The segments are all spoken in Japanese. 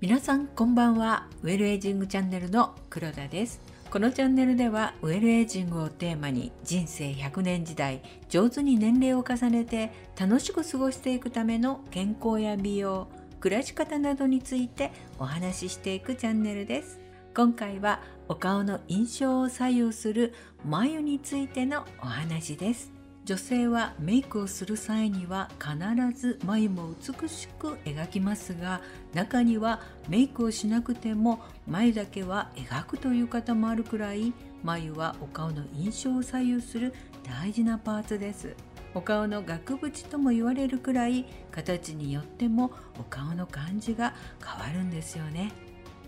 皆さんこんばんは。ウェルエイジングチャンネルの黒田です。このチャンネルではウェルエイジングをテーマに人生100年時代上手に年齢を重ねて楽しく過ごしていくための健康や美容暮らし方などについてお話ししていくチャンネルです。今回はお顔の印象を左右する眉についてのお話です女性はメイクをする際には必ず眉も美しく描きますが中にはメイクをしなくても眉だけは描くという方もあるくらい眉はお顔の印象を左右する大事なパーツです。お顔の額縁とも言われるくらい形によってもお顔の感じが変わるんですよね。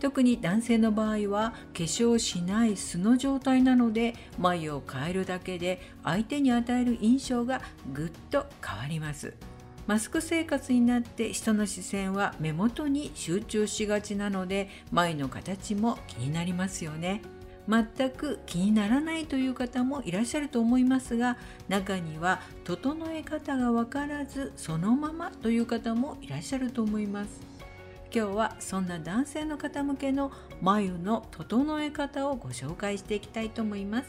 特に男性の場合は化粧しない素の状態なので眉を変えるだけで相手に与える印象がぐっと変わります。マスク生活になって人の視線は目元に集中しがちなので眉の形も気になりますよね。全く気にならないという方もいらっしゃると思いますが中には整え方がわからずそのままという方もいらっしゃると思います。今日はそんな男性の方向けの眉の整え方をご紹介していきたいと思います。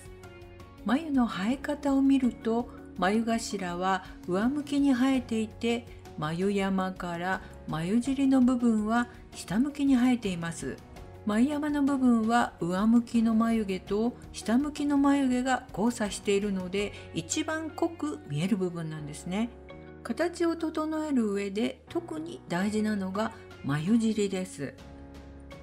眉の生え方を見ると眉頭は上向きに生えていて眉山から眉尻の部分は下向きに生えています。眉山の部分は上向きの眉毛と下向きの眉毛が交差しているので一番濃く見える部分なんですね。形を整える上で特に大事なのが眉尻です。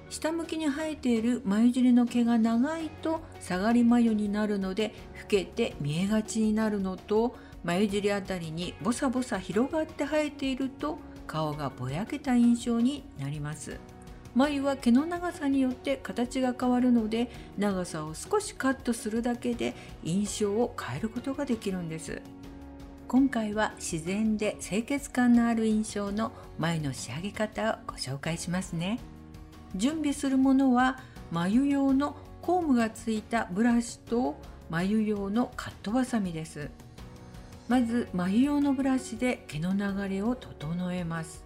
下向きに生えている眉尻の毛が長いと下がり眉になるので老けて見えがちになるのと眉尻あたりにボサボサ広がって生えていると顔がぼやけた印象になります。眉は毛の長さによって形が変わるので長さを少しカットするだけで印象を変えることができるんです。今回は自然で清潔感のある印象の眉の仕上げ方をご紹介しますね。準備するものは眉用のコームがついたブラシと眉用のカットバサミです。まず眉用のブラシで毛の流れを整えます。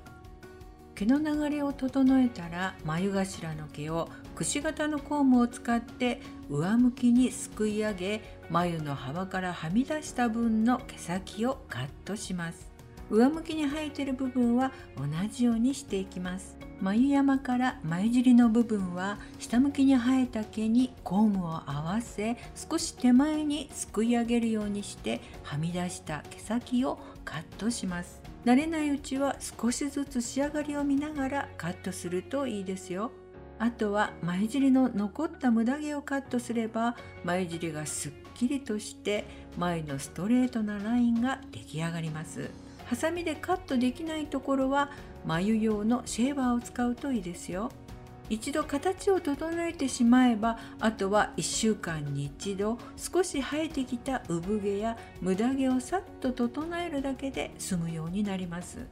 毛の流れを整えたら眉頭の毛をくし形のコームを使って上向きにすくい上げ眉の幅からはみ出した分の毛先をカットします。上向きに生えている部分は同じようにしていきます。眉山から眉尻の部分は下向きに生えた毛にコームを合わせ少し手前にすくい上げるようにしてはみ出した毛先をカットします。慣れないうちは少しずつ仕上がりを見ながらカットするといいですよ。あとは眉尻の残ったムダ毛をカットすれば眉尻がすっきりとして前のストレートなラインが出来上がります。ハサミでカットできないところは眉用のシェーバーを使うといいですよ。一度形を整えてしまえばあとは1週間に一度少し生えてきた産毛や無駄毛をさっと整えるだけで済むようになります。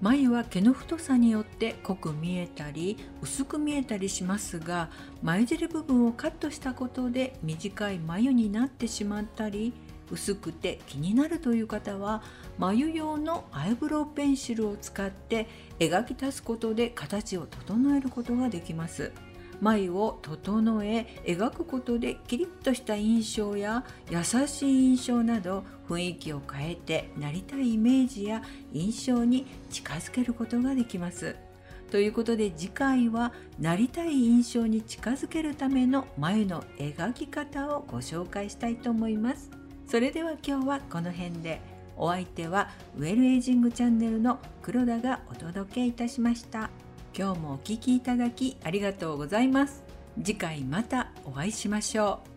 眉は毛の太さによって濃く見えたり薄く見えたりしますが眉尻部分をカットしたことで短い眉になってしまったり薄くて気になるという方は眉用のアイブロウペンシルを使って描き足すことで形を整えることができます眉を整え描くことでキリッとした印象や優しい印象など雰囲気を変えてなりたいイメージや印象に近づけることができますということで次回はなりたい印象に近づけるための眉の描き方をご紹介したいと思います。それでは今日はこの辺で。お相手はウェルエイジングチャンネルの黒田がお届けいたしました。今日もお聴きいただきありがとうございます。次回またお会いしましょう。